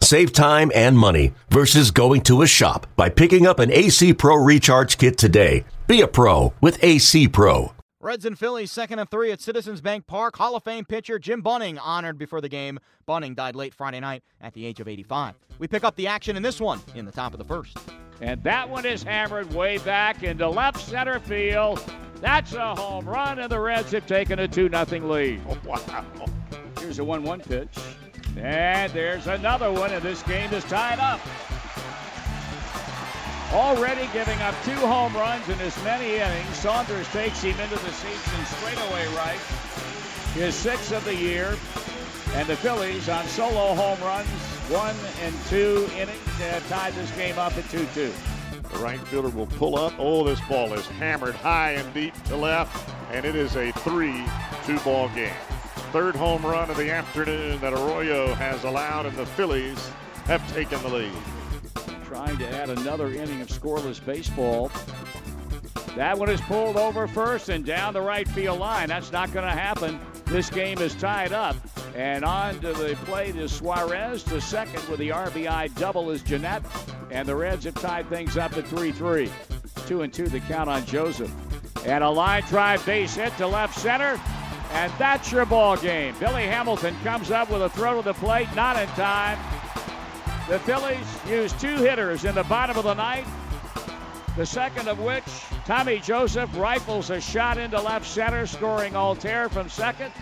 Save time and money versus going to a shop by picking up an AC Pro Recharge Kit today. Be a pro with AC Pro. Reds and Phillies, second and three at Citizens Bank Park. Hall of Fame pitcher Jim Bunning honored before the game. Bunning died late Friday night at the age of 85. We pick up the action in this one in the top of the first. And that one is hammered way back into left center field. That's a home run, and the Reds have taken a 2 0 lead. Oh, wow. Here's a 1 1 pitch. And there's another one, and this game is tied up. Already giving up two home runs in as many innings. Saunders takes him into the seats and straightaway right. His sixth of the year. And the Phillies on solo home runs, one and two innings, uh, tied this game up at 2 2. The right fielder will pull up. Oh, this ball is hammered high and deep to left, and it is a 3 2 ball game. Third home run of the afternoon that Arroyo has allowed, and the Phillies have taken the lead. Trying to add another inning of scoreless baseball. That one is pulled over first and down the right field line. That's not going to happen. This game is tied up. And on to the plate is Suarez. To second with the RBI double is Gennett. And the Reds have tied things up at 3 3. 2 and 2 the count on Joseph. And a line drive base hit to left center. And that's your ball game. Billy Hamilton comes up with a throw to the plate, not in time. The Phillies use two hitters in the bottom of the ninth. The second of which, Tommy Joseph rifles a shot into left center, scoring Altherr from second.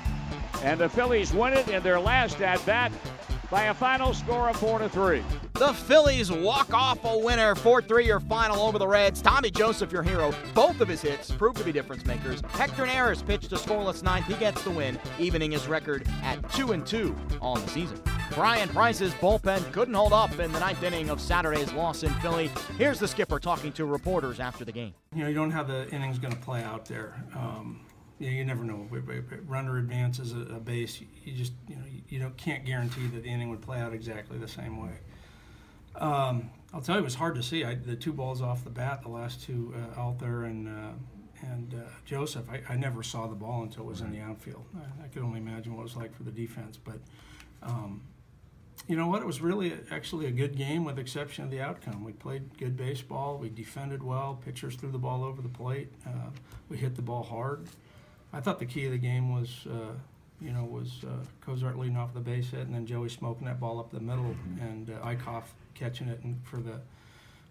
And the Phillies win it in their last at bat by a final score of 4 to 3. The Phillies walk off a winner, 4 3 your final over the Reds. Tommy Joseph, your hero. Both of his hits proved to be difference makers. Hector Neris pitched a scoreless ninth. He gets the win, evening his record at 2 and 2 on the season. Bryan Price's bullpen couldn't hold up in the ninth inning of Saturday's loss in Philly. Here's the skipper talking to reporters after the game. You know, you don't know how the inning's going to play out there. Um, yeah, you never know. Runner advances a, a base. You just you know you don't can't guarantee that the inning would play out exactly the same way. Um, I'll tell you, it was hard to see. I, the two balls off the bat, the last two, uh, Altherr and uh, and uh, Joseph. I, I, never saw the ball until it was in the outfield. I, I, could only imagine what it was like for the defense. But um, you know what? It was really actually a good game, with exception of the outcome. We played good baseball. We defended well. Pitchers threw the ball over the plate. Uh, we hit the ball hard. I thought the key of the game was, uh, you know, was uh, Cozart leading off the base hit, and then Joey smoking that ball up the middle, mm-hmm. and uh, catching it for the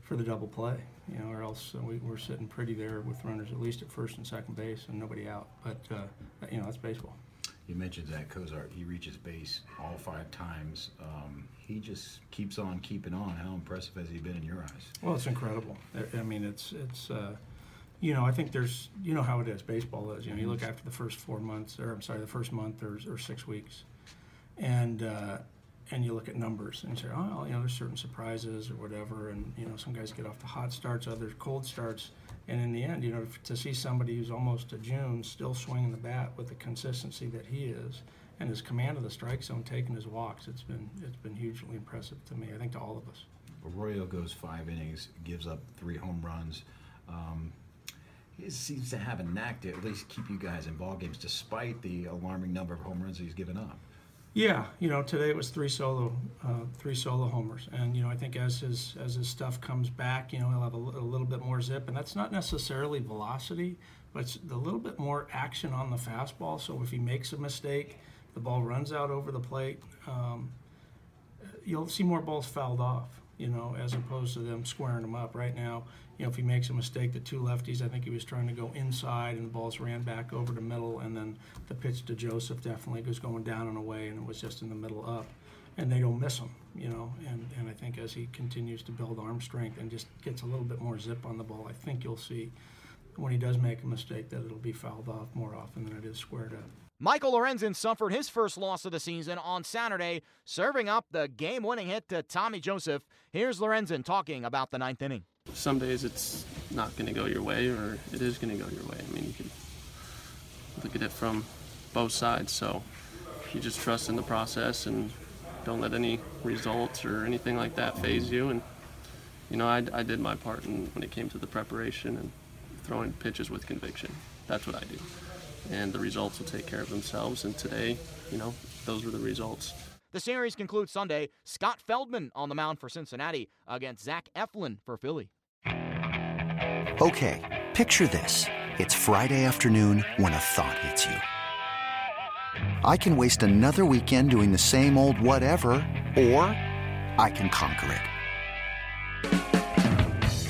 for the double play. You know, or else uh, we were sitting pretty there with runners at least at first and second base and nobody out. But uh, you know, that's baseball. You mentioned Zach Cozart. He reaches base all five times. Um, he just keeps on keeping on. How impressive has he been in your eyes? Well, it's incredible. I mean, it's it's. Uh, you know, I think there's, you know how it is. Baseball is. You know, you look after the first four months, or I'm sorry, the first month or, or six weeks, and uh, and you look at numbers and say, oh, you know, there's certain surprises or whatever, and you know, some guys get off to hot starts, others cold starts, and in the end, you know, to see somebody who's almost to June still swinging the bat with the consistency that he is, and his command of the strike zone, taking his walks, it's been it's been hugely impressive to me. I think to all of us. Arroyo goes five innings, gives up three home runs. Um, he seems to have a knack to at least keep you guys in ball games despite the alarming number of home runs he's given up. Yeah, you know, today it was three solo, uh, three solo homers, and you know, I think as his as his stuff comes back, you know, he'll have a, a little bit more zip, and that's not necessarily velocity, but it's a little bit more action on the fastball. So if he makes a mistake, the ball runs out over the plate. Um, you'll see more balls fouled off you know, as opposed to them squaring them up. Right now, you know, if he makes a mistake, the two lefties, I think he was trying to go inside, and the balls ran back over the middle, and then the pitch to Joseph definitely was going down and away, and it was just in the middle up, and they don't miss him, you know, and and I think as he continues to build arm strength and just gets a little bit more zip on the ball, I think you'll see when he does make a mistake that it'll be fouled off more often than it is squared up. Michael Lorenzen suffered his first loss of the season on Saturday, serving up the game winning hit to Tommy Joseph. Here's Lorenzen talking about the ninth inning. Some days it's not going to go your way, or it is going to go your way. I mean, you can look at it from both sides. So you just trust in the process and don't let any results or anything like that phase you. And you know, I, I did my part in, when it came to the preparation and throwing pitches with conviction. That's what I do. And the results will take care of themselves. And today, you know, those were the results. The series concludes Sunday. Scott Feldman on the mound for Cincinnati against Zach Eflin for Philly. Okay, picture this. It's Friday afternoon when a thought hits you. I can waste another weekend doing the same old whatever, or I can conquer it.